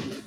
see.